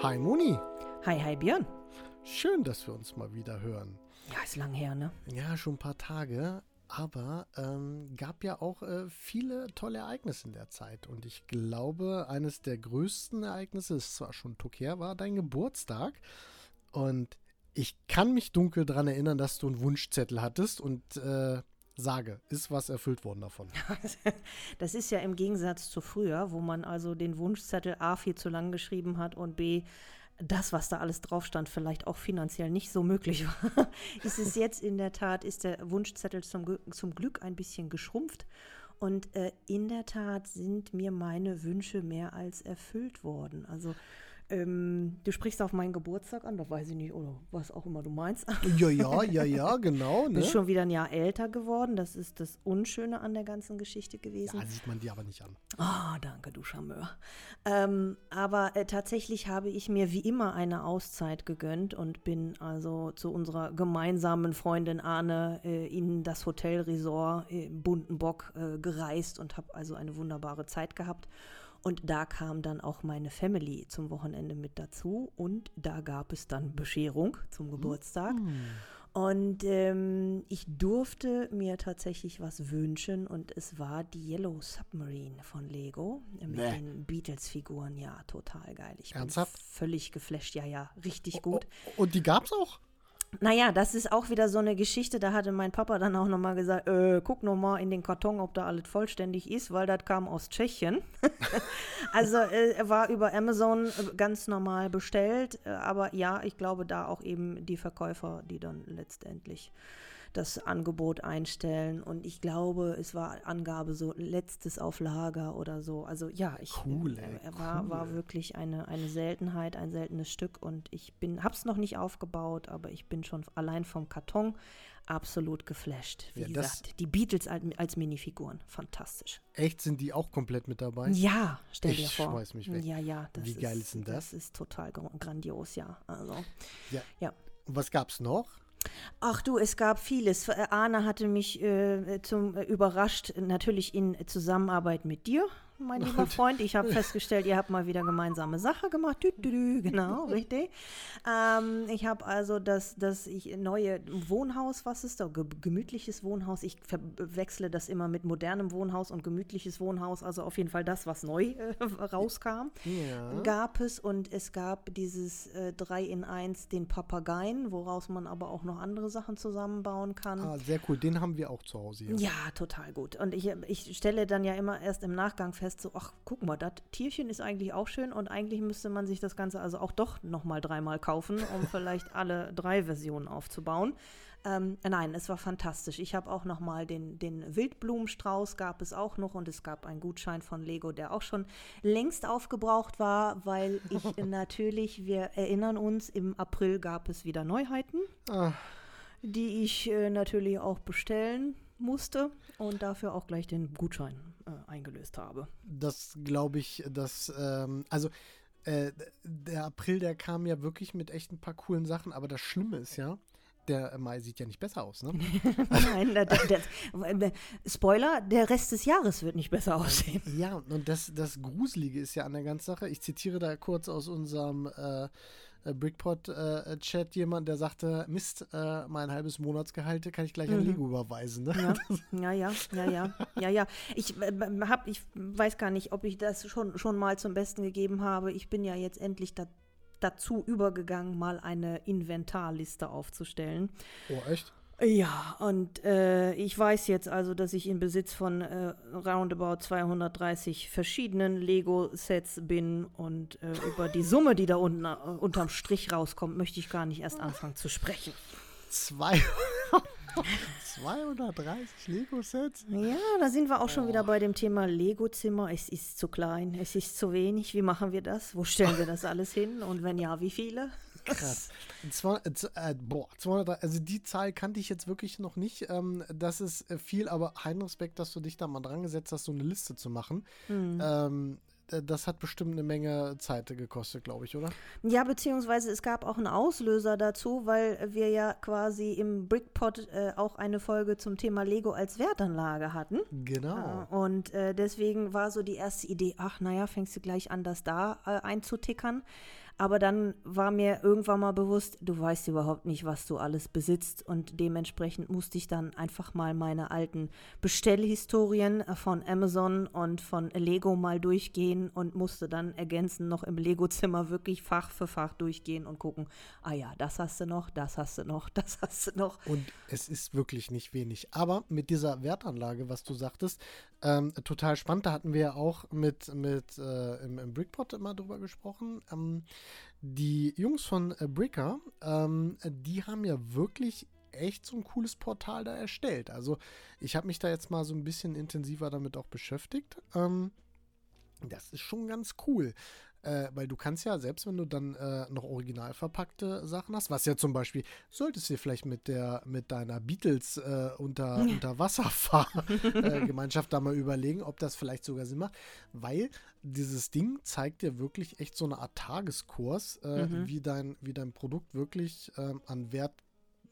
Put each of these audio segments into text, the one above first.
Hi Moni. Hi, hi Björn. Schön, dass wir uns mal wieder hören. Ja, ist lang her, ne? Ja, schon ein paar Tage. Aber ähm, gab ja auch äh, viele tolle Ereignisse in der Zeit. Und ich glaube, eines der größten Ereignisse, ist zwar schon her, war dein Geburtstag. Und ich kann mich dunkel daran erinnern, dass du einen Wunschzettel hattest und äh, sage, ist was erfüllt worden davon? Das ist ja im Gegensatz zu früher, wo man also den Wunschzettel A viel zu lang geschrieben hat und B das, was da alles drauf stand, vielleicht auch finanziell nicht so möglich war, ist es jetzt in der Tat, ist der Wunschzettel zum, zum Glück ein bisschen geschrumpft. Und äh, in der Tat sind mir meine Wünsche mehr als erfüllt worden. Also ähm, du sprichst auf meinen Geburtstag an, da weiß ich nicht, oder was auch immer du meinst. Ja, ja, ja, ja, genau. Ne? Bist schon wieder ein Jahr älter geworden. Das ist das Unschöne an der ganzen Geschichte gewesen. Ja, sieht man dir aber nicht an. Ah, oh, danke, du Charmeur. Ähm, aber äh, tatsächlich habe ich mir wie immer eine Auszeit gegönnt und bin also zu unserer gemeinsamen Freundin Arne äh, in das Hotelresort äh, Buntenbock äh, gereist und habe also eine wunderbare Zeit gehabt. Und da kam dann auch meine Family zum Wochenende mit dazu und da gab es dann Bescherung zum Geburtstag. Mm. Und ähm, ich durfte mir tatsächlich was wünschen und es war die Yellow Submarine von Lego mit nee. den Beatles-Figuren. Ja, total geil. Ich Ernsthaft? bin völlig geflasht. Ja, ja, richtig gut. Und die gab es auch? Naja, das ist auch wieder so eine Geschichte, da hatte mein Papa dann auch nochmal gesagt, äh, guck nochmal in den Karton, ob da alles vollständig ist, weil das kam aus Tschechien. also äh, er war über Amazon äh, ganz normal bestellt, äh, aber ja, ich glaube da auch eben die Verkäufer, die dann letztendlich das Angebot einstellen. Und ich glaube, es war Angabe so letztes auf Lager oder so. Also ja, ich cool, ey, äh, war, cool. war wirklich eine, eine Seltenheit, ein seltenes Stück. Und ich bin, hab's noch nicht aufgebaut, aber ich bin schon allein vom Karton absolut geflasht. Wie ja, gesagt, die Beatles als, als, Minifiguren, fantastisch. Echt, sind die auch komplett mit dabei? Ja, stell ich dir vor. Ich schmeiß mich weg. Ja, ja. Wie geil ist denn das? Das ist total grandios, ja. Also, ja. ja. Und was gab's noch? Ach du, es gab vieles. Äh, Arne hatte mich äh, zum äh, überrascht, natürlich in Zusammenarbeit mit dir mein lieber Freund. Ich habe festgestellt, ihr habt mal wieder gemeinsame Sache gemacht. Dü, dü, dü, genau, richtig. Ähm, ich habe also das, das ich, neue Wohnhaus, was ist da? Gemütliches Wohnhaus. Ich verwechsle das immer mit modernem Wohnhaus und gemütliches Wohnhaus. Also auf jeden Fall das, was neu äh, rauskam, ja. gab es. Und es gab dieses äh, 3 in 1, den Papageien, woraus man aber auch noch andere Sachen zusammenbauen kann. Ah, sehr cool. Den haben wir auch zu Hause. Hier. Ja, total gut. Und ich, ich stelle dann ja immer erst im Nachgang fest, fest, so, ach, guck mal, das Tierchen ist eigentlich auch schön und eigentlich müsste man sich das Ganze also auch doch nochmal dreimal kaufen, um vielleicht alle drei Versionen aufzubauen. Ähm, nein, es war fantastisch. Ich habe auch nochmal den, den Wildblumenstrauß gab es auch noch und es gab einen Gutschein von Lego, der auch schon längst aufgebraucht war, weil ich natürlich, wir erinnern uns, im April gab es wieder Neuheiten, ah. die ich äh, natürlich auch bestellen musste und dafür auch gleich den Gutschein äh, eingelöst habe. Das glaube ich, dass, ähm, also äh, der April, der kam ja wirklich mit echt ein paar coolen Sachen, aber das Schlimme ist ja, der Mai sieht ja nicht besser aus, ne? Nein, der, der, der, Spoiler, der Rest des Jahres wird nicht besser aussehen. Ja, und das, das Gruselige ist ja an der ganzen Sache, ich zitiere da kurz aus unserem äh, äh, Brickpot-Chat äh, jemand, der sagte, Mist, äh, mein halbes Monatsgehalt kann ich gleich an mhm. Lego überweisen. Ne? Ja. ja, ja, ja, ja, ja, ja. Ich, äh, hab, ich weiß gar nicht, ob ich das schon, schon mal zum Besten gegeben habe. Ich bin ja jetzt endlich da, dazu übergegangen, mal eine Inventarliste aufzustellen. Oh, echt? Ja, und äh, ich weiß jetzt also, dass ich in Besitz von äh, roundabout 230 verschiedenen Lego-Sets bin und äh, über die Summe, die da unten äh, unterm Strich rauskommt, möchte ich gar nicht erst anfangen zu sprechen. Zwei 230 Lego-Sets? Ja, da sind wir auch schon oh. wieder bei dem Thema Lego-Zimmer. Es ist zu klein, es ist zu wenig. Wie machen wir das? Wo stellen wir das alles hin? Und wenn ja, wie viele? Krass. 200, äh, boah, 200, also die Zahl kannte ich jetzt wirklich noch nicht. Ähm, das ist äh, viel, aber ein Respekt, dass du dich da mal dran gesetzt hast, so eine Liste zu machen. Mhm. Ähm, das hat bestimmt eine Menge Zeit gekostet, glaube ich, oder? Ja, beziehungsweise es gab auch einen Auslöser dazu, weil wir ja quasi im Brickpot äh, auch eine Folge zum Thema Lego als Wertanlage hatten. Genau. Äh, und äh, deswegen war so die erste Idee, ach naja, fängst du gleich an, das da äh, einzutickern. Aber dann war mir irgendwann mal bewusst, du weißt überhaupt nicht, was du alles besitzt. Und dementsprechend musste ich dann einfach mal meine alten Bestellhistorien von Amazon und von Lego mal durchgehen und musste dann ergänzen noch im Lego-Zimmer wirklich Fach für Fach durchgehen und gucken, ah ja, das hast du noch, das hast du noch, das hast du noch. Und es ist wirklich nicht wenig. Aber mit dieser Wertanlage, was du sagtest, ähm, total spannend. Da hatten wir ja auch mit, mit äh, im, im Brickpot immer drüber gesprochen. Ähm, die Jungs von äh, Bricker, ähm, die haben ja wirklich echt so ein cooles Portal da erstellt. Also ich habe mich da jetzt mal so ein bisschen intensiver damit auch beschäftigt. Ähm, das ist schon ganz cool. Äh, weil du kannst ja, selbst wenn du dann äh, noch original verpackte Sachen hast, was ja zum Beispiel, solltest du dir vielleicht mit der, mit deiner Beatles äh, unter. Unterwasserfahrgemeinschaft da mal überlegen, ob das vielleicht sogar Sinn macht, weil dieses Ding zeigt dir wirklich echt so eine Art Tageskurs, äh, mhm. wie, dein, wie dein Produkt wirklich ähm, an Wert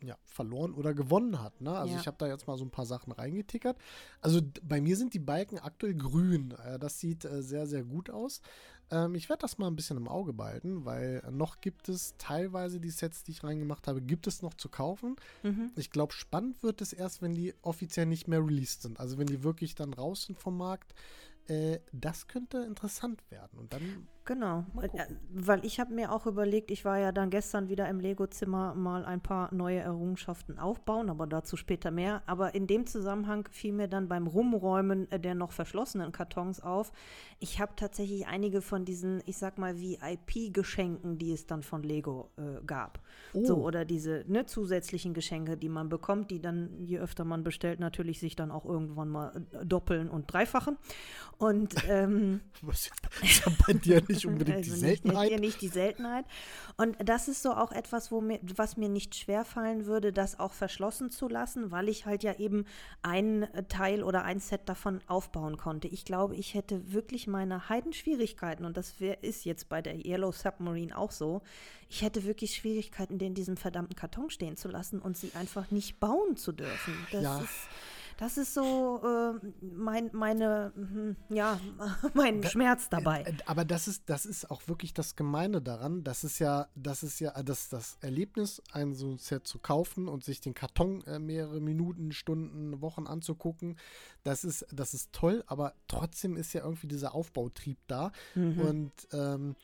ja, verloren oder gewonnen hat. Ne? Also ja. ich habe da jetzt mal so ein paar Sachen reingetickert. Also bei mir sind die Balken aktuell grün. Äh, das sieht äh, sehr, sehr gut aus. Ähm, ich werde das mal ein bisschen im Auge behalten, weil noch gibt es teilweise die Sets, die ich reingemacht habe, gibt es noch zu kaufen. Mhm. Ich glaube, spannend wird es erst, wenn die offiziell nicht mehr released sind. Also wenn die wirklich dann raus sind vom Markt. Äh, das könnte interessant werden. Und dann Genau, äh, weil ich habe mir auch überlegt, ich war ja dann gestern wieder im Lego-Zimmer mal ein paar neue Errungenschaften aufbauen, aber dazu später mehr. Aber in dem Zusammenhang fiel mir dann beim Rumräumen äh, der noch verschlossenen Kartons auf, ich habe tatsächlich einige von diesen, ich sag mal, VIP-Geschenken, die es dann von Lego äh, gab. Oh. So, oder diese ne, zusätzlichen Geschenke, die man bekommt, die dann, je öfter man bestellt, natürlich sich dann auch irgendwann mal äh, doppeln und dreifachen. Und ähm, was ist bei dir nicht nicht unbedingt also die Seltenheit. Nicht, nicht die Seltenheit. Und das ist so auch etwas, wo mir, was mir nicht schwerfallen würde, das auch verschlossen zu lassen, weil ich halt ja eben ein Teil oder ein Set davon aufbauen konnte. Ich glaube, ich hätte wirklich meine Heidenschwierigkeiten, und das wär, ist jetzt bei der Yellow Submarine auch so, ich hätte wirklich Schwierigkeiten, den in diesem verdammten Karton stehen zu lassen und sie einfach nicht bauen zu dürfen. Das ja. ist das ist so äh, mein, meine, hm, ja, mein da, Schmerz dabei. Äh, aber das ist, das ist auch wirklich das Gemeine daran. Das ist ja, das ist ja das, das Erlebnis, ein so ein Set zu kaufen und sich den Karton äh, mehrere Minuten, Stunden, Wochen anzugucken. Das ist, das ist toll, aber trotzdem ist ja irgendwie dieser Aufbautrieb da. Mhm. Und ähm,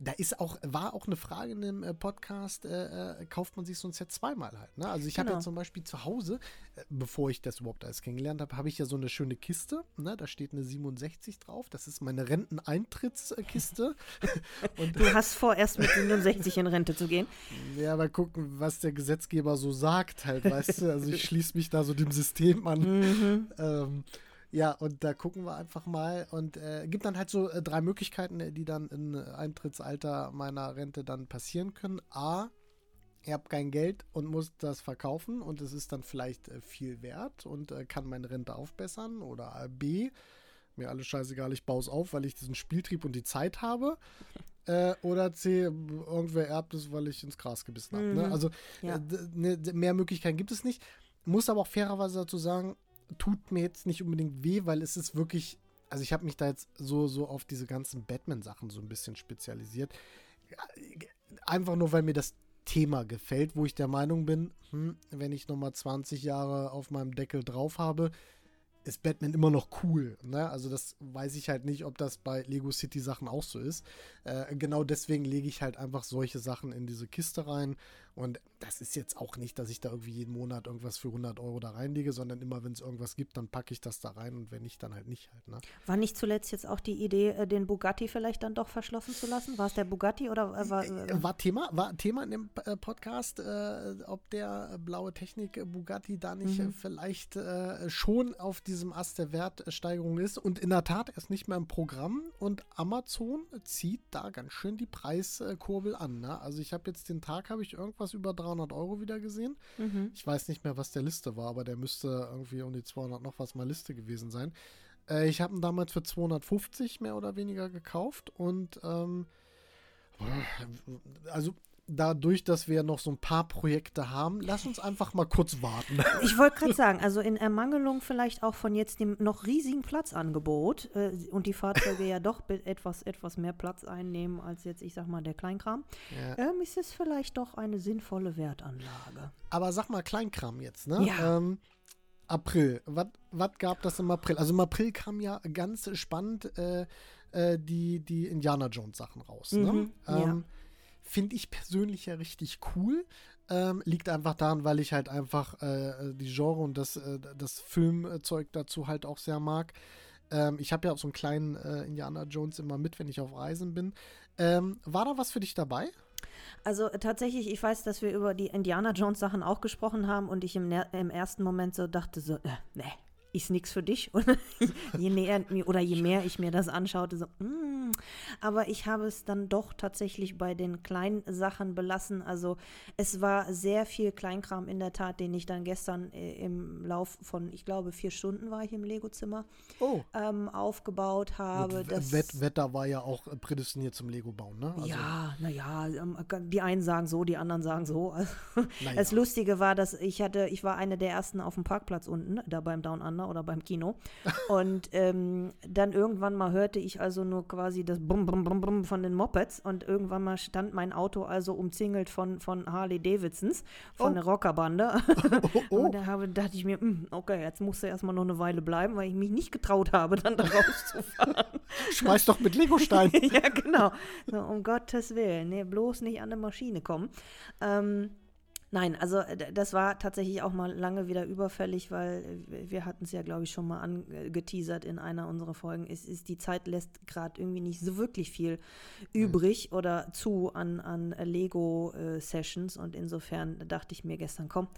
da ist auch, war auch eine Frage in dem äh, Podcast, äh, äh, kauft man sich so ein Set zweimal halt. Ne? Also ich genau. habe ja zum Beispiel zu Hause, äh, bevor ich das überhaupt alles kennengelernt habe, habe ich ja so eine schöne Kiste. Ne? Da steht eine 67 drauf. Das ist meine Renteneintrittskiste. du hast vor, erst mit 67 in Rente zu gehen. Ja, mal gucken, was der Gesetzgeber so sagt halt, weißt du. Also ich schließe mich da so dem System an. Mhm. Ähm, ja, und da gucken wir einfach mal und äh, gibt dann halt so äh, drei Möglichkeiten, äh, die dann im Eintrittsalter meiner Rente dann passieren können. A, ich habe kein Geld und muss das verkaufen und es ist dann vielleicht äh, viel wert und äh, kann meine Rente aufbessern. Oder B, mir alles scheißegal, ich baue es auf, weil ich diesen Spieltrieb und die Zeit habe. Äh, oder C, irgendwer erbt es, weil ich ins Gras gebissen habe. Ne? Mhm. Also ja. ne, mehr Möglichkeiten gibt es nicht. Muss aber auch fairerweise dazu sagen, tut mir jetzt nicht unbedingt weh, weil es ist wirklich, also ich habe mich da jetzt so, so auf diese ganzen Batman-Sachen so ein bisschen spezialisiert. Einfach nur, weil mir das Thema gefällt, wo ich der Meinung bin, hm, wenn ich nochmal 20 Jahre auf meinem Deckel drauf habe, ist Batman immer noch cool. Ne? Also das weiß ich halt nicht, ob das bei Lego City Sachen auch so ist. Äh, genau deswegen lege ich halt einfach solche Sachen in diese Kiste rein und das ist jetzt auch nicht, dass ich da irgendwie jeden Monat irgendwas für 100 Euro da reinlege, sondern immer, wenn es irgendwas gibt, dann packe ich das da rein und wenn nicht, dann halt nicht halt. Ne? War nicht zuletzt jetzt auch die Idee, äh, den Bugatti vielleicht dann doch verschlossen zu lassen? War es der Bugatti oder äh, war, äh, war Thema, war Thema in dem äh, Podcast, äh, ob der blaue Technik Bugatti da nicht mhm. vielleicht schon auf diesem Ast der Wertsteigerung ist und in der Tat er ist nicht mehr im Programm und Amazon zieht da ganz schön die Preiskurbel an. Ne? Also ich habe jetzt den Tag, habe ich irgendwas irgendwas über 300 Euro wieder gesehen. Mhm. Ich weiß nicht mehr, was der Liste war, aber der müsste irgendwie um die 200 noch was mal Liste gewesen sein. Äh, ich habe ihn damals für 250 mehr oder weniger gekauft und ähm, also dadurch, dass wir noch so ein paar Projekte haben, lass uns einfach mal kurz warten. Ich wollte gerade sagen, also in Ermangelung vielleicht auch von jetzt dem noch riesigen Platzangebot äh, und die Fahrzeuge ja doch etwas, etwas mehr Platz einnehmen als jetzt, ich sag mal, der Kleinkram, ja. ähm, ist es vielleicht doch eine sinnvolle Wertanlage. Aber sag mal Kleinkram jetzt, ne? Ja. Ähm, April. Was gab das im April? Also im April kam ja ganz spannend äh, äh, die, die Indiana Jones Sachen raus. Ne? Mhm, ähm, ja. Finde ich persönlich ja richtig cool. Ähm, liegt einfach daran, weil ich halt einfach äh, die Genre und das, äh, das Filmzeug dazu halt auch sehr mag. Ähm, ich habe ja auch so einen kleinen äh, Indiana Jones immer mit, wenn ich auf Reisen bin. Ähm, war da was für dich dabei? Also äh, tatsächlich, ich weiß, dass wir über die Indiana Jones Sachen auch gesprochen haben und ich im, im ersten Moment so dachte so, äh, nee, ist nichts für dich. Und je näher oder je mehr ich mir das anschaute, so, mm. aber ich habe es dann doch tatsächlich bei den kleinen Sachen belassen. Also es war sehr viel Kleinkram in der Tat, den ich dann gestern äh, im Lauf von, ich glaube, vier Stunden war ich im Lego-Zimmer oh. ähm, aufgebaut habe. Das Wett Wetter war ja auch prädestiniert zum Lego-Bauen, ne? Also ja, naja, ähm, die einen sagen so, die anderen sagen so. naja. Das Lustige war, dass ich hatte, ich war eine der ersten auf dem Parkplatz unten, da beim Down Under oder beim Kino. Und ähm, dann irgendwann mal hörte ich also nur quasi das Bum, Bum, Bum, Bum von den Mopeds und irgendwann mal stand mein Auto also umzingelt von, von Harley Davidsons, von oh. der Rockerbande. Oh, oh. Und da habe, dachte ich mir, hm, okay, jetzt musst du erstmal noch eine Weile bleiben, weil ich mich nicht getraut habe, dann da rauszufahren. Schmeiß doch mit Legostein. ja, genau. So, um Gottes Willen. Nee, bloß nicht an eine Maschine kommen. Ähm, Nein, also äh, das war tatsächlich auch mal lange wieder überfällig, weil äh, wir hatten es ja, glaube ich, schon mal angeteasert in einer unserer Folgen. Es ist, die Zeit lässt gerade irgendwie nicht so wirklich viel übrig mhm. oder zu an, an Lego-Sessions und insofern dachte ich mir gestern, komm,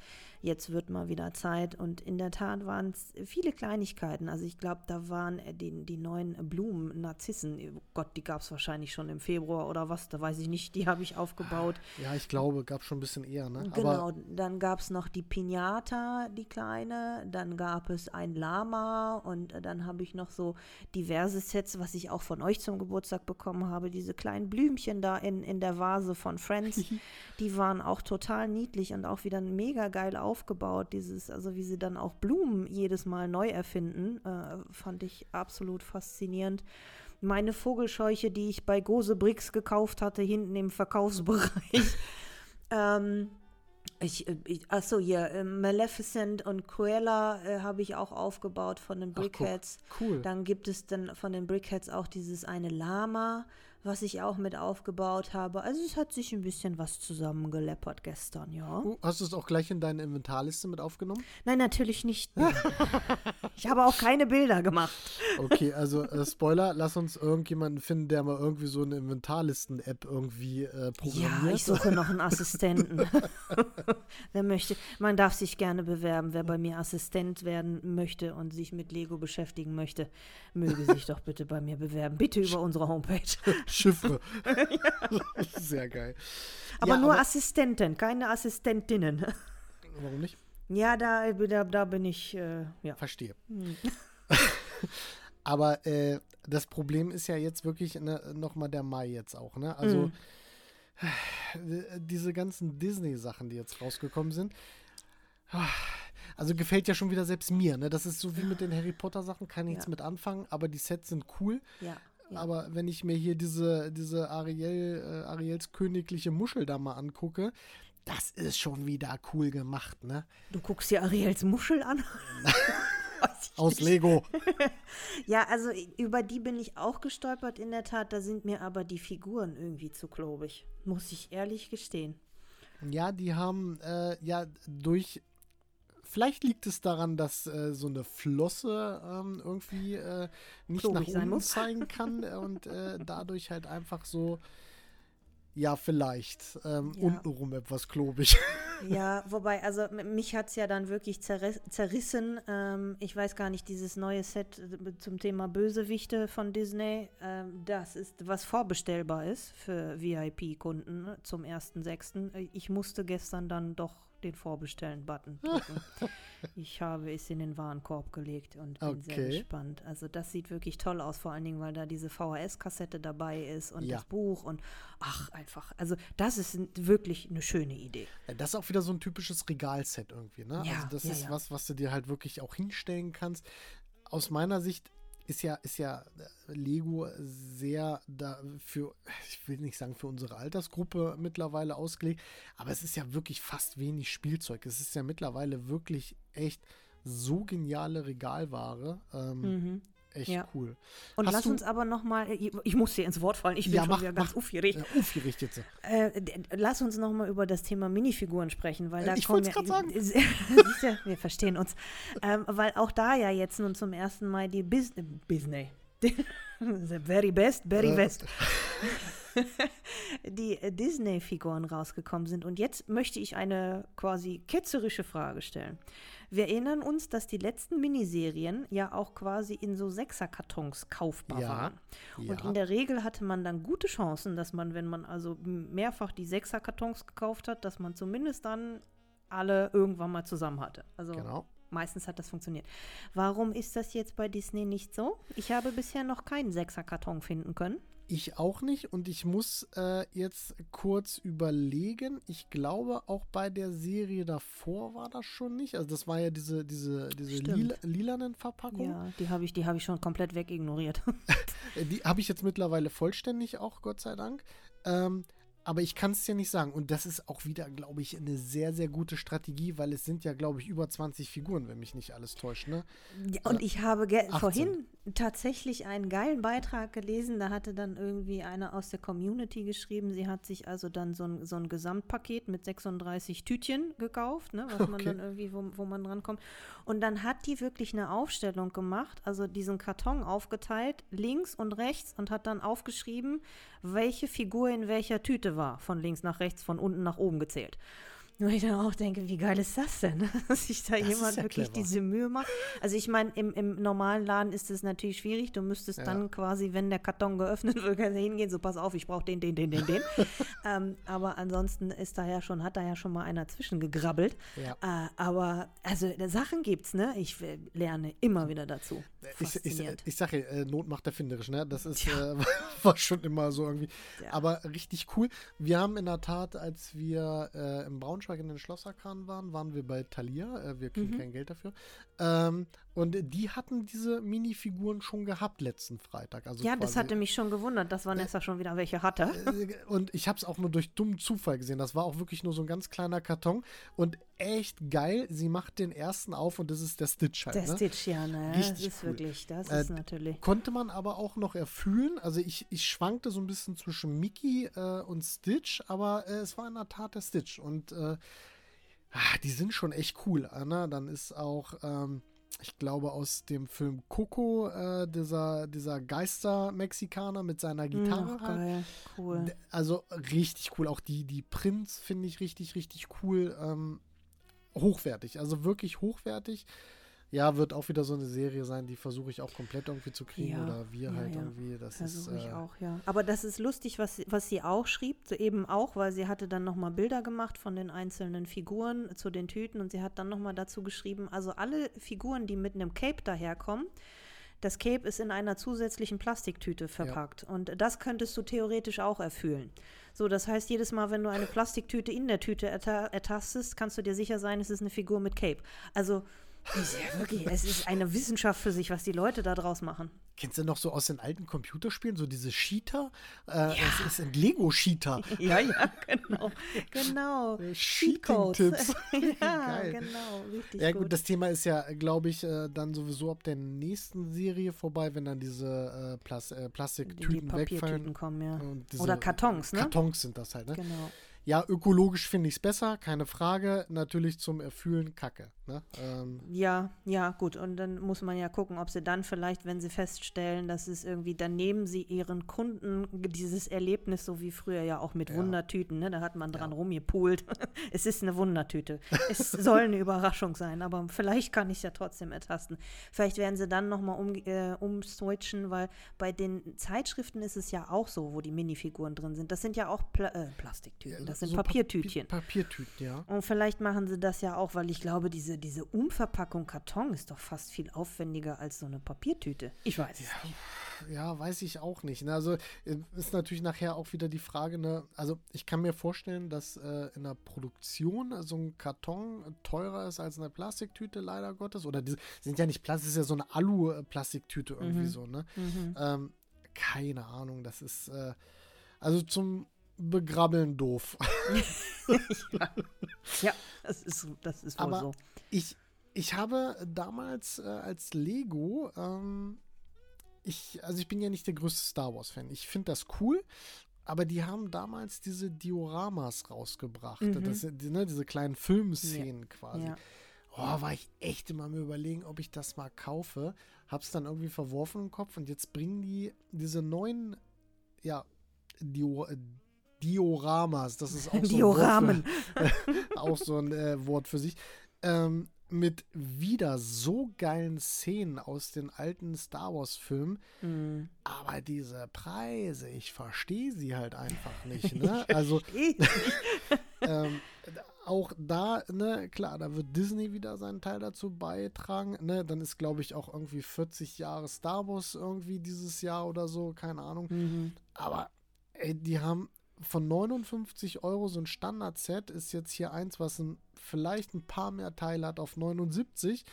jetzt wird mal wieder Zeit. Und in der Tat waren es viele Kleinigkeiten. Also ich glaube, da waren äh, die, die neuen Blumen, Narzissen, oh Gott, die gab es wahrscheinlich schon im Februar oder was, da weiß ich nicht, die habe ich aufgebaut. Ja, ich glaube, gab es schon ein bisschen eher, ne? Genau, Aber dann gab es noch die Pinata, die kleine, dann gab es ein Lama und äh, dann habe ich noch so diverse Sets, was ich auch von euch zum Geburtstag bekommen habe, diese kleinen Blümchen da in, in der Vase von Friends, die waren auch total niedlich und auch wieder mega geil aus aufgebaut, dieses, also wie sie dann auch Blumen jedes Mal neu erfinden, äh, fand ich absolut faszinierend. Meine Vogelscheuche, die ich bei Gose Brix gekauft hatte, hinten im Verkaufsbereich. ähm, ich, äh, ich, achso, hier, äh, Maleficent und Cruella äh, habe ich auch aufgebaut von den Brickheads. cool. Dann gibt es dann von den Brickheads auch dieses eine Lama was ich auch mit aufgebaut habe. Also es hat sich ein bisschen was zusammengeleppert gestern, ja. Uh, hast du es auch gleich in deine Inventarliste mit aufgenommen? Nein, natürlich nicht. ich habe auch keine Bilder gemacht. Okay, also äh, Spoiler, lass uns irgendjemanden finden, der mal irgendwie so eine Inventarlisten-App irgendwie äh, programmiert. Ja, ich suche noch einen Assistenten. wer möchte, man darf sich gerne bewerben, wer bei mir Assistent werden möchte und sich mit Lego beschäftigen möchte, möge sich doch bitte bei mir bewerben. Bitte über unsere Homepage. Chiffre. Sehr geil. Aber ja, nur aber Assistenten, keine Assistentinnen. Warum nicht? Ja, da, da, da bin ich, äh, ja. Verstehe. Hm. aber äh, das Problem ist ja jetzt wirklich ne, nochmal der Mai jetzt auch, ne? Also mhm. diese ganzen Disney-Sachen, die jetzt rausgekommen sind. Also gefällt ja schon wieder selbst mir, ne? Das ist so wie mit den Harry Potter Sachen, kann ich ja. jetzt mit anfangen, aber die Sets sind cool. Ja. Aber wenn ich mir hier diese, diese Ariel, äh, Ariels königliche Muschel da mal angucke, das ist schon wieder cool gemacht, ne? Du guckst dir Ariels Muschel an? Aus Lego. ja, also über die bin ich auch gestolpert in der Tat. Da sind mir aber die Figuren irgendwie zu klobig. Muss ich ehrlich gestehen. Ja, die haben äh, ja durch Vielleicht liegt es daran, dass äh, so eine Flosse ähm, irgendwie äh, nicht Klobig nach unten zeigen kann und äh, dadurch halt einfach so, ja, vielleicht ähm, ja. untenrum etwas klobig. Ja, wobei, also mich hat es ja dann wirklich zerriss zerrissen. Ähm, ich weiß gar nicht, dieses neue Set äh, zum Thema Bösewichte von Disney, ähm, das ist, was vorbestellbar ist für VIP-Kunden ne, zum 1.6. Äh, ich musste gestern dann doch den Vorbestellen-Button drücken. ich habe es in den Warenkorb gelegt und bin Okay. sehr gespannt. Also das sieht wirklich toll aus, vor allen Dingen, weil da diese VHS-Kassette dabei ist und Ja. das Buch und ach, einfach. Also das ist wirklich eine schöne Idee. Das ist auch wieder so ein typisches Regalset irgendwie, ne? Ja, also das ja, ist was, was du dir halt wirklich auch hinstellen kannst. Aus meiner Sicht ist ja, ist ja äh, Lego sehr dafür, ich will nicht sagen für unsere Altersgruppe mittlerweile ausgelegt, aber es ist ja wirklich fast wenig Spielzeug. Es ist ja mittlerweile wirklich echt so geniale Regalware. Ähm, Mhm. Echt Ja. cool. Und Hast lass uns aber noch mal, ich, ich muss dir ins Wort fallen, ich bin Ja, schon mach- wieder ganz mach. aufgeregt. Ja, aufgerichtet jetzt. Äh, lass uns noch mal über das Thema Minifiguren sprechen, weil Äh, da ich kommen wollt's grad sagen. Du, wir verstehen uns. Ähm, weil auch da ja jetzt nun zum ersten Mal die Bis äh, Disney. The very best, very Äh. best. die äh, Disney-Figuren rausgekommen sind. Und jetzt möchte ich eine quasi ketzerische Frage stellen. Wir erinnern uns, dass die letzten Miniserien ja auch quasi in so Sechserkartons kaufbar Ja, waren. Und ja. in der Regel hatte man dann gute Chancen, dass man, wenn man also mehrfach die Sechserkartons gekauft hat, dass man zumindest dann alle irgendwann mal zusammen hatte. Also Genau. meistens hat das funktioniert. Warum ist das jetzt bei Disney nicht so? Ich habe bisher noch keinen Sechserkarton finden können. Ich auch nicht und ich muss äh, jetzt kurz überlegen. Ich glaube, auch bei der Serie davor war das schon nicht. Also das war ja diese, diese, diese lila, lilanen Verpackungen. Ja, die habe ich, die habe ich schon komplett wegignoriert. Die habe ich jetzt mittlerweile vollständig auch, Gott sei Dank. Ähm, aber ich kann es dir nicht sagen. Und das ist auch wieder, glaube ich, eine sehr, sehr gute Strategie, weil es sind ja, glaube ich, über 20 Figuren, wenn mich nicht alles täuscht. Ne? Ja, und ich habe ge 18. vorhin tatsächlich einen geilen Beitrag gelesen. Da hatte dann irgendwie eine aus der Community geschrieben, sie hat sich also dann so ein, so ein Gesamtpaket mit 36 Tütchen gekauft, ne, was man Okay. dann irgendwie, wo, wo man drankommt. Und dann hat die wirklich eine Aufstellung gemacht, also diesen Karton aufgeteilt, links und rechts, und hat dann aufgeschrieben, welche Figur in welcher Tüte war. Von links nach rechts, von unten nach oben gezählt. Wo ich dann auch denke, wie geil ist das denn? Dass sich da Das jemand ja wirklich clever. diese Mühe macht. Also ich meine, im, im normalen Laden ist es natürlich schwierig. Du müsstest Ja. dann quasi, wenn der Karton geöffnet wird, hingehen, so pass auf, ich brauche den, den, den, den, den. ähm, aber ansonsten ist da ja schon, hat da ja schon mal einer zwischengegrabbelt. Ja. Äh, aber also äh, Sachen gibt's, ne? Ich äh, lerne immer wieder dazu. Ich, ich, ich sage, äh, Not macht erfinderisch, ne? Das ist, äh, war schon immer so irgendwie. Ja. Aber richtig cool. Wir haben in der Tat, als wir äh, im Braunschweig in den Schlosserkran waren, waren wir bei Thalia. Äh, wir kriegen Mhm. kein Geld dafür. Ähm, und die hatten diese Minifiguren schon gehabt letzten Freitag. Also ja, das hatte mich schon gewundert, dass Vanessa schon wieder welche hatte. äh, und ich habe es auch nur durch dummen Zufall gesehen. Das war auch wirklich nur so ein ganz kleiner Karton und echt geil. Sie macht den ersten auf und das ist der Stitch halt. Der ne? Stitch, ja, ne? Richtig das ist cool. wirklich, das Äh, ist natürlich. Konnte man aber auch noch erfüllen. Also ich, ich schwankte so ein bisschen zwischen Mickey äh, und Stitch, aber äh, es war in der Tat der Stitch. Und ah, die sind schon echt cool. Anna, dann ist auch, ähm, ich glaube, aus dem Film Coco äh, dieser, dieser Geister-Mexikaner mit seiner Gitarre. Ach, halt. geil, cool. Also richtig cool. Auch die, die Prints finde ich richtig, richtig cool. Ähm, hochwertig. Also wirklich hochwertig. Ja, wird auch wieder so eine Serie sein, die versuche ich auch komplett irgendwie zu kriegen. Ja, Oder wir ja, halt ja. irgendwie. Das ist. Versuche ich Äh, auch, ja. Aber das ist lustig, was, sie- was sie auch schrieb, so eben auch, weil sie hatte dann nochmal Bilder gemacht von den einzelnen Figuren zu den Tüten und sie hat dann nochmal dazu geschrieben, also alle Figuren, die mit einem Cape daherkommen, das Cape ist in einer zusätzlichen Plastiktüte verpackt und das könntest du theoretisch auch erfüllen. So, das heißt, jedes Mal, wenn du eine Plastiktüte in der Tüte erta ertastest, kannst du dir sicher sein, es ist eine Figur mit Cape. Also, ist ja wirklich, es ist eine Wissenschaft für sich, was die Leute da draus machen. Kennst du noch so aus den alten Computerspielen, so diese Cheater? Äh, Es ist ein Lego-Cheater. Ja, ja, genau. Genau. Cheating-Tipps. ja, genau. Richtig Ja gut. gut, das Thema ist ja, glaube ich, äh, dann sowieso ab der nächsten Serie vorbei, wenn dann diese äh, Plas äh, die, die Plastiktüten Papiertüten wegfallen. kommen, ja. Diese Oder Kartons, ne? Kartons sind das halt, ne? Genau. Ja, ökologisch finde ich es besser, keine Frage. Natürlich zum Erfüllen Kacke. Ne? Ähm, ja, ja, gut. Und dann muss man ja gucken, ob sie dann vielleicht, wenn sie feststellen, dass es irgendwie, dann nehmen sie ihren Kunden dieses Erlebnis, so wie früher ja auch mit Ja. Wundertüten, ne? Da hat man dran Ja. rumgepult. es ist eine Wundertüte. Es soll eine Überraschung sein, aber vielleicht kann ich es ja trotzdem ertasten. Vielleicht werden sie dann nochmal um, äh, umswitchen, weil bei den Zeitschriften ist es ja auch so, wo die Minifiguren drin sind. Das sind ja auch Pla äh, Plastiktüten, das sind so Papiertütchen. Papier, Papiertüten, ja. Und vielleicht machen sie das ja auch, weil ich glaube, diese, diese Umverpackung Karton ist doch fast viel aufwendiger als so eine Papiertüte. Ich weiß es nicht. Ja, weiß ich auch nicht. Ne? Also äh, ist natürlich nachher auch wieder die Frage, ne? also ich kann mir vorstellen, dass äh, in der Produktion so ein Karton teurer ist als eine Plastiktüte, leider Gottes. Oder die sind ja nicht Plastik, ist ja so eine Alu-Plastiktüte irgendwie Mhm. so, ne? Mhm. Ähm, keine Ahnung, das ist äh, also zum Begrabbeln doof. Ja, das ist, das ist wohl Aber so. Ich, ich habe damals äh, als Lego, ähm, ich, also ich bin ja nicht der größte Star Wars-Fan. Ich finde das cool, aber die haben damals diese Dioramas rausgebracht. Mhm. Das, die, ne, diese kleinen Filmszenen quasi. Ja. Oh, war ich echt immer mir überlegen, ob ich das mal kaufe. Hab's dann irgendwie verworfen im Kopf und jetzt bringen die diese neuen, ja, Dio, äh, Dioramas, das ist auch so ein Wort für- Dioramen. auch so ein äh, Wort für sich, ähm, mit wieder so geilen Szenen aus den alten Star Wars-Filmen. Mhm. Aber diese Preise, ich verstehe sie halt einfach nicht. Ne? Also ähm, auch da, ne, klar, da wird Disney wieder seinen Teil dazu beitragen. Ne? Dann ist, glaube ich, auch irgendwie 40 Jahre Star Wars irgendwie dieses Jahr oder so, keine Ahnung. Mhm. Aber ey, die haben von 59 Euro so ein Standard-Set ist jetzt hier eins, was ein, vielleicht ein paar mehr Teile hat auf 79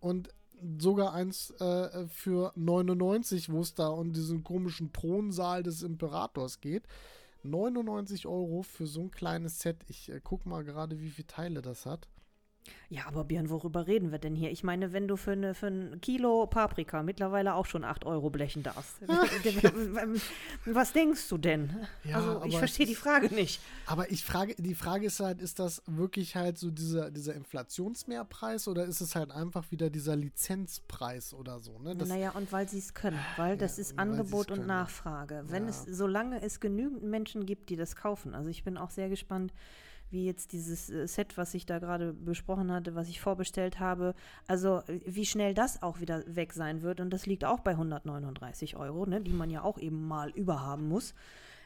und sogar eins äh, für 99, wo es da um diesen komischen Thronsaal des Imperators geht. 99 Euro für so ein kleines Set. Ich äh, guck mal gerade, wie viele Teile das hat. Ja, aber Björn, worüber reden wir denn hier? Ich meine, wenn du für, eine, für ein Kilo Paprika mittlerweile auch schon 8 Euro blechen darfst. Was denkst du denn? Ja, also, ich verstehe die Frage nicht. Aber ich frage, die Frage ist halt, ist das wirklich halt so dieser, dieser Inflationsmehrpreis oder ist es halt einfach wieder dieser Lizenzpreis oder so? Ne? Das, naja, und weil sie es können, weil das Ja, ist Angebot und können. Nachfrage. Wenn Ja. es, solange es genügend Menschen gibt, die das kaufen. Also ich bin auch sehr gespannt, wie jetzt dieses äh, Set, was ich da gerade besprochen hatte, was ich vorbestellt habe, also äh, wie schnell das auch wieder weg sein wird. Und das liegt auch bei 139 Euro, ne, die man ja auch eben mal überhaben muss.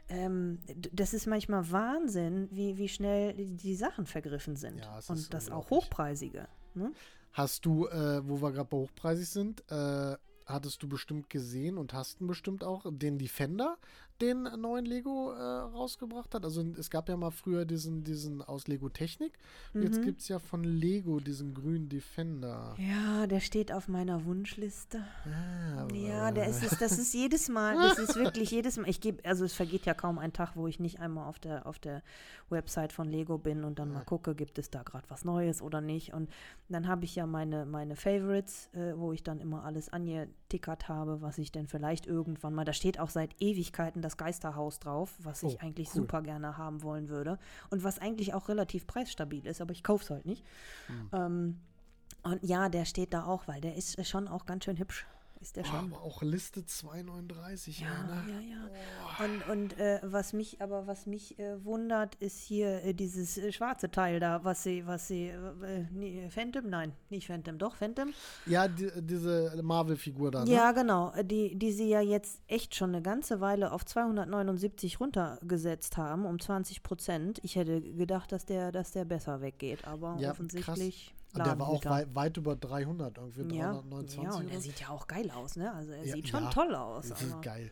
Ähm, das ist manchmal Wahnsinn, wie, wie schnell die, die Sachen vergriffen sind. Ja, und das auch hochpreisige. Ne? Hast du, äh, wo wir gerade bei hochpreisig sind, äh, hattest du bestimmt gesehen und hast ihn bestimmt auch den Defender, den neuen Lego äh, rausgebracht hat. Also es gab ja mal früher diesen, diesen aus Lego Technik. Und Jetzt Mhm. gibt es ja von Lego diesen grünen Defender. Ja, der steht auf meiner Wunschliste. Ah, Ja, der ist es, das ist jedes Mal, das ist wirklich jedes Mal. Ich gebe, also es vergeht ja kaum ein Tag, wo ich nicht einmal auf der, auf der Website von Lego bin und dann mal gucke, gibt es da gerade was Neues oder nicht. Und dann habe ich ja meine, meine Favorites, äh, wo ich dann immer alles angetickert habe, was ich denn vielleicht irgendwann mal, da steht auch seit Ewigkeiten das Geisterhaus drauf, was ich Oh, eigentlich cool. super gerne haben wollen würde. Und was eigentlich auch relativ preisstabil ist, aber ich kaufe es halt nicht. Hm. Ähm, und ja, der steht da auch, weil der ist schon auch ganz schön hübsch. Ist der Oh, schon. aber auch Liste 239, ja, Ja, ne? ja, ja. Und, und äh, was mich, aber was mich äh, wundert, ist hier äh, dieses äh, schwarze Teil da, was sie, was sie, äh, nee, Phantom? Nein, nicht Phantom, doch Phantom? Ja, die, diese Marvel-Figur da, ne? Ja, genau, äh, die, die sie ja jetzt echt schon eine ganze Weile auf 279 runtergesetzt haben, um 20 Prozent. Ich hätte gedacht, dass der, dass der besser weggeht, aber Ja, offensichtlich. Und der war auch Ladenhüter. wei weit über 300, irgendwie ja, 329 ja, und er sieht ja auch geil aus, ne? Also er Ja, sieht schon ja, toll aus. Das ist geil.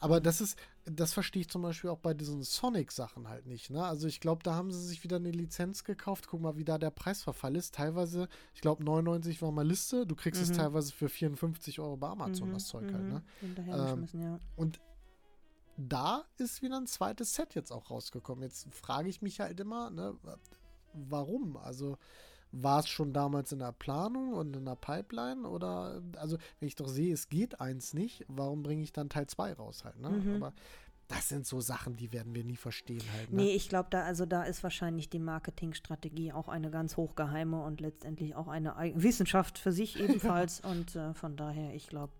Aber das ist, das verstehe ich zum Beispiel auch bei diesen Sonic-Sachen halt nicht. Ne? Also ich glaube, da haben sie sich wieder eine Lizenz gekauft. Guck mal, wie da der Preisverfall ist. Teilweise, ich glaube, 99 war mal Liste. Du kriegst es Mhm. teilweise für 54 Euro bei Amazon, das Zeug halt. Ne? Hinterhergeschmissen, ja. Und da ist wieder ein zweites Set jetzt auch rausgekommen. Jetzt frage ich mich halt immer, ne, warum? Also war es schon damals in der Planung und in der Pipeline? Oder, also, wenn ich doch sehe, es geht eins nicht, warum bringe ich dann Teil 2 raus halt? Ne? Mhm. Aber das sind so Sachen, die werden wir nie verstehen halt. Ne? Nee, ich glaube, da, also da ist wahrscheinlich die Marketingstrategie auch eine ganz hochgeheime und letztendlich auch eine Wissenschaft für sich ebenfalls. Und äh, von daher, ich glaube,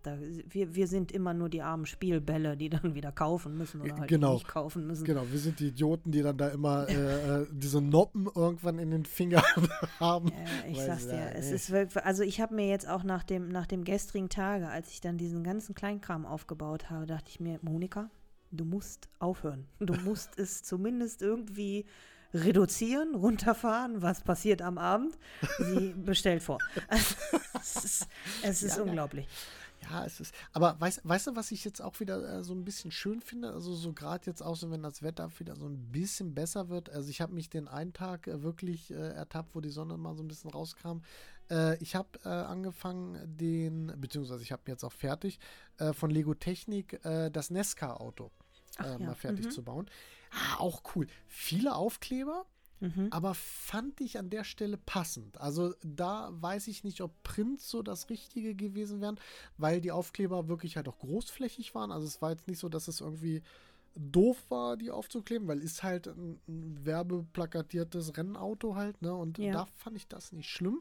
wir, wir sind immer nur die armen Spielbälle, die dann wieder kaufen müssen oder halt genau. nicht kaufen müssen. Genau, wir sind die Idioten, die dann da immer äh, äh diese Noppen irgendwann in den Fingern haben. Äh, ich sag's dir, ja, es ist wirklich, also ich habe mir jetzt auch nach dem, nach dem gestrigen Tage, als ich dann diesen ganzen Kleinkram aufgebaut habe, dachte ich mir, Monika, du musst aufhören. Du musst es zumindest irgendwie reduzieren, runterfahren. Was passiert am Abend? Sie bestellt vor. Also, es ist, es ist ja, unglaublich. Ja, es ist. Aber weißt, weißt du, was ich jetzt auch wieder äh, so ein bisschen schön finde? Also, so gerade jetzt auch so, wenn das Wetter wieder so ein bisschen besser wird. Also, ich habe mich den einen Tag äh, wirklich äh, ertappt, wo die Sonne mal so ein bisschen rauskam. Äh, ich habe äh, angefangen, den, beziehungsweise ich habe jetzt auch fertig, äh, von Lego Technik das Nesca-Auto ja. mal fertig mhm. zu bauen. Ah, auch cool. Viele Aufkleber. Mhm. Aber fand ich an der Stelle passend. Also da weiß ich nicht, ob Prints so das Richtige gewesen wären, weil die Aufkleber wirklich halt auch großflächig waren. Also es war jetzt nicht so, dass es irgendwie doof war, die aufzukleben, weil ist halt ein, ein werbeplakatiertes Rennauto halt, ne? Und ja. da fand ich das nicht schlimm.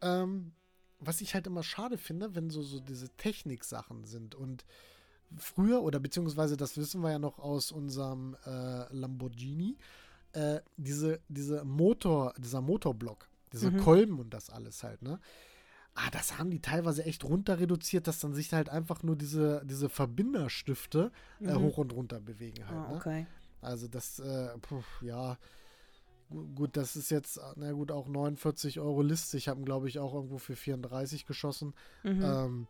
Ähm, was ich halt immer schade finde, wenn so, so diese Technik-Sachen sind und früher, oder beziehungsweise das wissen wir ja noch aus unserem äh, Lamborghini, äh, diese, diese Motor, dieser Motorblock, diese mhm. Kolben und das alles halt, ne? Ah, das haben die teilweise echt runter reduziert, dass dann sich halt einfach nur diese, diese Verbinderstifte äh, mhm. hoch und runter bewegen halt. Oh, okay. Ne? Also das, äh, puh, ja, gut, das ist jetzt, na gut, auch 49 Euro Liste. Ich habe glaube ich, auch irgendwo für 34 geschossen. Mhm. Ähm,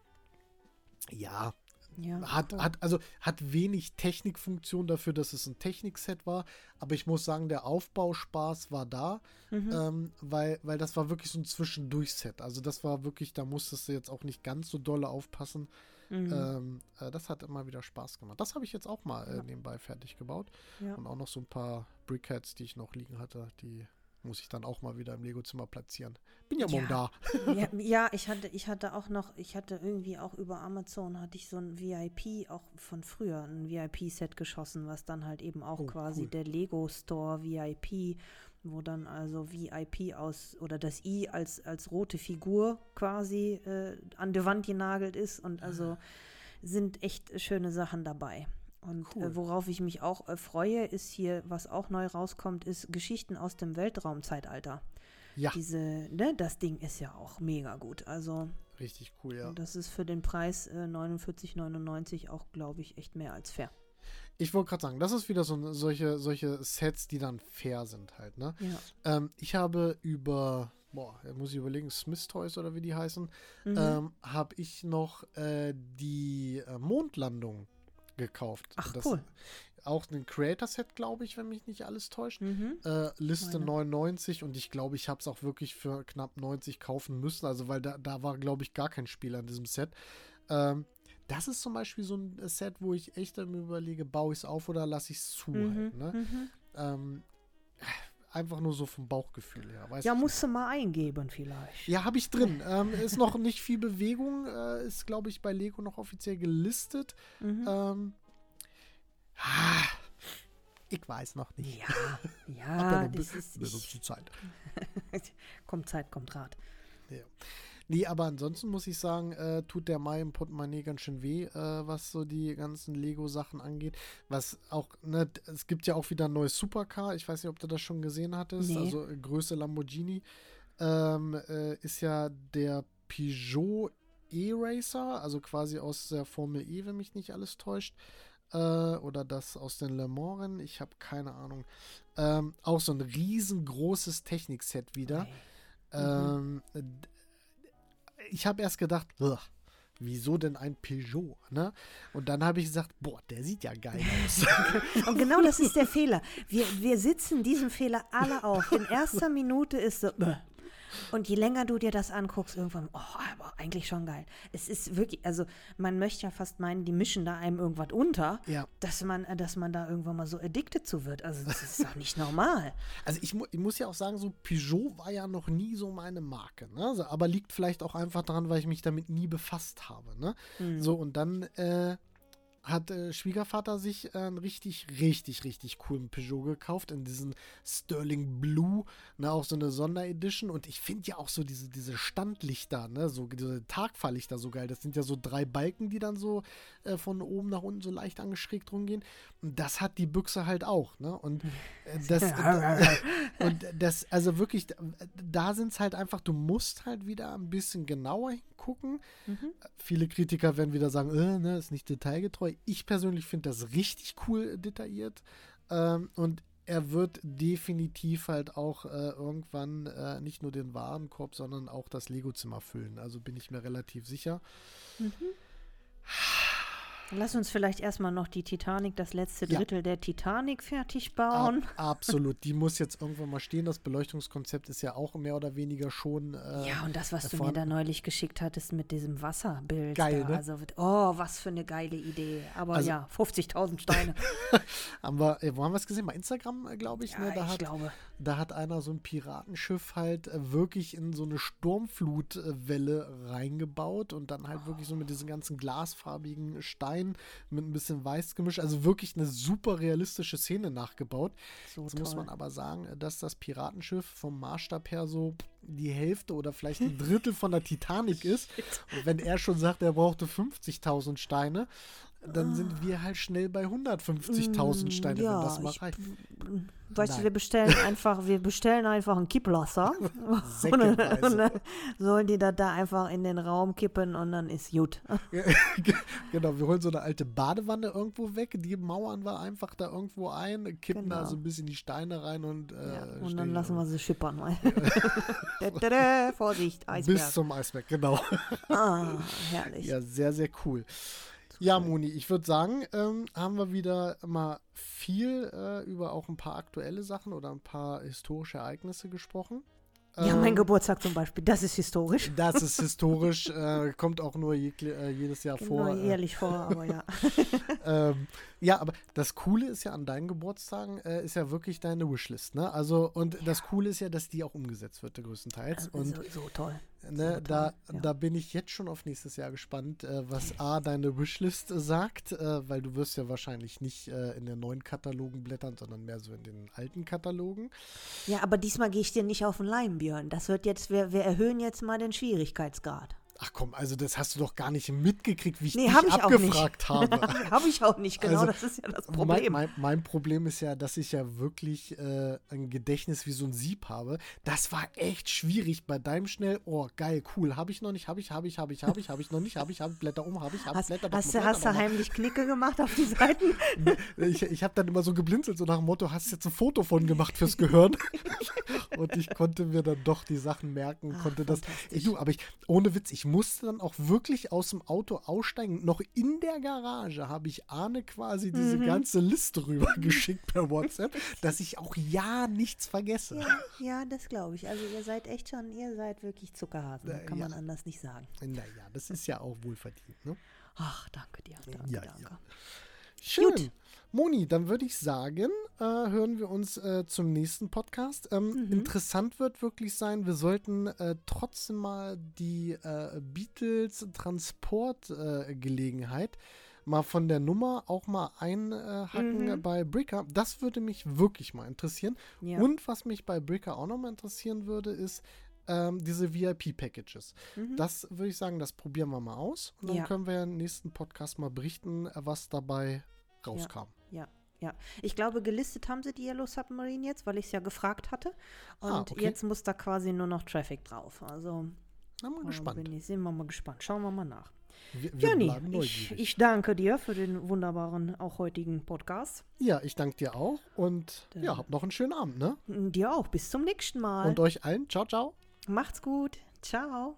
ja, ja, hat, hat, also hat wenig Technikfunktion dafür, dass es ein Technikset war. Aber ich muss sagen, der Aufbauspaß war da, mhm. ähm, weil, weil das war wirklich so ein Zwischendurchset. Also das war wirklich, da musstest du jetzt auch nicht ganz so dolle aufpassen. Mhm. Ähm, äh, das hat immer wieder Spaß gemacht. Das habe ich jetzt auch mal äh, nebenbei fertig gebaut. Ja. Und auch noch so ein paar Brickheads, die ich noch liegen hatte, die muss ich dann auch mal wieder im Lego-Zimmer platzieren. Bin ja morgen ja. da. ja, ja, ich hatte, ich hatte auch noch, ich hatte irgendwie auch über Amazon hatte ich so ein VIP, auch von früher, ein VIP-Set geschossen, was dann halt eben auch oh, quasi cool. der Lego Store VIP, wo dann also VIP aus oder das I als, als rote Figur quasi äh, an die Wand genagelt ist und also ah. sind echt schöne Sachen dabei. Und äh, cool. äh, worauf ich mich auch äh, freue, ist hier, was auch neu rauskommt, ist Geschichten aus dem Weltraumzeitalter. Ja. Diese, ne, das Ding ist ja auch mega gut. Also. Richtig cool, ja. Das ist für den Preis äh, 49,99 auch, glaube ich, echt mehr als fair. Ich wollte gerade sagen, das ist wieder so solche, solche Sets, die dann fair sind halt, ne? Ja. Ähm, ich habe über, boah, muss ich überlegen, Smith Toys oder wie die heißen, mhm. ähm, habe ich noch äh, die äh, Mondlandung gekauft. Ach, das, cool. Auch ein Creator-Set, glaube ich, wenn mich nicht alles täuscht. Mhm. Äh, Liste Meine. 99 und ich glaube, ich habe es auch wirklich für knapp 90 kaufen müssen. Also, weil da, da war, glaube ich, gar kein Spiel an diesem Set. Ähm, das ist zum Beispiel so ein Set, wo ich echt überlege, baue ich es auf oder lasse ich es zu. Mhm. Halt, ne? mhm. ähm, einfach nur so vom Bauchgefühl her. ja, musst du mal eingeben vielleicht. Ja, habe ich drin. ähm, ist noch nicht viel Bewegung. Äh, ist, glaube ich, bei Lego noch offiziell gelistet. Mhm. Ähm, ah, ich weiß noch nicht. Ja, ja, das ist... Ich, Zeit. kommt Zeit, kommt Rat. Ja. Nee, aber ansonsten muss ich sagen, äh, tut der Mai im Portemonnaie ganz schön weh, äh, was so die ganzen Lego-Sachen angeht. Was auch, ne, es gibt ja auch wieder ein neues Supercar. Ich weiß nicht, ob du das schon gesehen hattest. Nee. Also äh, Größe Lamborghini. Ähm, äh, ist ja der Peugeot E-Racer, also quasi aus der Formel E, wenn mich nicht alles täuscht. Äh, oder das aus den Le Mans-Rennen. Ich habe keine Ahnung. Ähm, auch so ein riesengroßes Technikset wieder. Mhm. Ähm, ich habe erst gedacht, wieso denn ein Peugeot? Ne? Und dann habe ich gesagt, boah, der sieht ja geil aus. Und genau das ist der Fehler. Wir, wir sitzen diesem Fehler alle auf. In erster Minute ist so, und je länger du dir das anguckst, irgendwann, oh, aber eigentlich schon geil. Es ist wirklich, also man möchte ja fast meinen, die mischen da einem irgendwas unter, ja. dass man, dass man da irgendwann mal so addicted zu wird. Also das ist doch nicht normal. Also ich, mu ich, muss ja auch sagen, so Peugeot war ja noch nie so meine Marke, ne? Also, aber liegt vielleicht auch einfach daran, weil ich mich damit nie befasst habe, ne? Mhm. So und dann äh, hat äh, Schwiegervater sich äh, einen richtig, richtig, richtig coolen Peugeot gekauft in diesen Sterling Blue, ne, auch so eine Sonderedition. Und ich finde ja auch so diese, diese Standlichter, ne, so diese Tagfahrlichter so geil. Das sind ja so drei Balken, die dann so äh, von oben nach unten so leicht angeschrägt rumgehen. Und das hat die Büchse halt auch, ne? Und äh, das, und das, also wirklich, da sind es halt einfach, du musst halt wieder ein bisschen genauer hingucken. Mhm. Viele Kritiker werden wieder sagen, äh, ne, ist nicht detailgetreu. Ich persönlich finde das richtig cool detailliert. Ähm, und er wird definitiv halt auch äh, irgendwann äh, nicht nur den Warenkorb, sondern auch das Lego-Zimmer füllen. Also bin ich mir relativ sicher. Mhm. Lass uns vielleicht erstmal noch die Titanic, das letzte Drittel ja. der Titanic fertig bauen. Ab, absolut. Die muss jetzt irgendwann mal stehen. Das Beleuchtungskonzept ist ja auch mehr oder weniger schon. Äh, ja, und das, was du mir da neulich geschickt hattest mit diesem Wasserbild. Geil, da, ne? Also, oh, was für eine geile Idee. Aber also, ja, 50.000 Steine. haben wir, wo haben wir es gesehen? Bei Instagram, äh, glaube ich. Ja, ne? da ich hat, glaube. Da hat einer so ein Piratenschiff halt äh, wirklich in so eine Sturmflutwelle reingebaut und dann halt oh. wirklich so mit diesen ganzen glasfarbigen Steinen mit ein bisschen weiß gemischt. Also wirklich eine super realistische Szene nachgebaut. So Jetzt toll. muss man aber sagen, dass das Piratenschiff vom Maßstab her so die Hälfte oder vielleicht ein Drittel von der Titanic ist. Und wenn er schon sagt, er brauchte 50.000 Steine, dann sind ah. wir halt schnell bei 150.000 Steine, ja, wenn das mal reicht. Weißt Nein. du, wir bestellen einfach, wir bestellen einfach ein Kipplasser. und, dann, und dann sollen die da, da einfach in den Raum kippen und dann ist gut. genau, wir holen so eine alte Badewanne irgendwo weg, die mauern wir einfach da irgendwo ein, kippen genau. da so ein bisschen die Steine rein und äh, ja, Und dann lassen wir sie schippern. Vorsicht, Eisberg. Bis zum Eisberg, genau. ah, herrlich. Ja, sehr, sehr cool. Ja, Moni, ich würde sagen, ähm, haben wir wieder mal viel äh, über auch ein paar aktuelle Sachen oder ein paar historische Ereignisse gesprochen. Ja, mein ähm, Geburtstag zum Beispiel, das ist historisch. Das ist historisch, äh, kommt auch nur je, äh, jedes Jahr vor. Nur jährlich vor, aber ja. ähm, ja, aber das Coole ist ja an deinen Geburtstagen, äh, ist ja wirklich deine Wishlist, ne? Also, und ja. das Coole ist ja, dass die auch umgesetzt wird, größtenteils. Also, und, so, so toll. Ne, so da, ja. da bin ich jetzt schon auf nächstes Jahr gespannt, äh, was A, deine Wishlist sagt, äh, weil du wirst ja wahrscheinlich nicht äh, in den neuen Katalogen blättern, sondern mehr so in den alten Katalogen. Ja, aber diesmal gehe ich dir nicht auf den Leim, Björn. Das wird jetzt, wir, wir erhöhen jetzt mal den Schwierigkeitsgrad. Ach komm, also das hast du doch gar nicht mitgekriegt, wie ich nee, dich hab ich abgefragt habe. habe ich auch nicht, genau, also, das ist ja das Problem. Mein, mein, mein, Problem ist ja, dass ich ja wirklich äh, ein Gedächtnis wie so ein Sieb habe. Das war echt schwierig bei deinem schnell. Oh, geil, cool, habe ich noch nicht, habe ich, habe ich, habe ich, habe ich, habe ich noch nicht, habe ich, habe Blätter um, habe ich, habe Blätter Hast, Blätter, hast du heimlich Knicke gemacht auf die Seiten? ich ich habe dann immer so geblinzelt, so nach dem Motto, hast du jetzt ein Foto von gemacht fürs Gehirn? Und ich konnte mir dann doch die Sachen merken, Ach, konnte das. Ich, du, aber ich, ohne Witz, ich musste dann auch wirklich aus dem Auto aussteigen. Noch in der Garage habe ich Arne quasi diese mhm. ganze Liste rübergeschickt per WhatsApp, dass ich auch ja nichts vergesse. Ja, ja das glaube ich. Also ihr seid echt schon, ihr seid wirklich Zuckerhasen. Äh, kann ja. man anders nicht sagen. Naja, das ist ja auch wohlverdient. Ne? Ach, danke dir. Danke, ja, danke. Ja. Schön. Gut. Moni, dann würde ich sagen, äh, hören wir uns äh, zum nächsten Podcast. Ähm, mhm. Interessant wird wirklich sein, wir sollten äh, trotzdem mal die äh, Beatles-Transportgelegenheit äh, mal von der Nummer auch mal einhacken mhm. bei Bricker. Das würde mich wirklich mal interessieren. Ja. Und was mich bei Bricker auch noch mal interessieren würde, ist, ähm, diese VIP-Packages. Mhm. Das würde ich sagen, das probieren wir mal aus. Und dann ja. können wir im nächsten Podcast mal berichten, was dabei rauskam. Ja. Ja, ich glaube, gelistet haben sie die Yellow Submarine jetzt, weil ich es ja gefragt hatte. Ah, Und ah, okay. jetzt muss da quasi nur noch Traffic drauf. Also, Na, mal gespannt. Bin ich, sind wir mal gespannt. Schauen wir mal nach. Wir, wir Jani, ich, ich, danke dir für den wunderbaren, auch heutigen Podcast. Ja, ich danke dir auch und Dann ja, hab noch einen schönen Abend, ne? Dir auch. Bis zum nächsten Mal. Und euch allen. Ciao, ciao. Macht's gut. Ciao.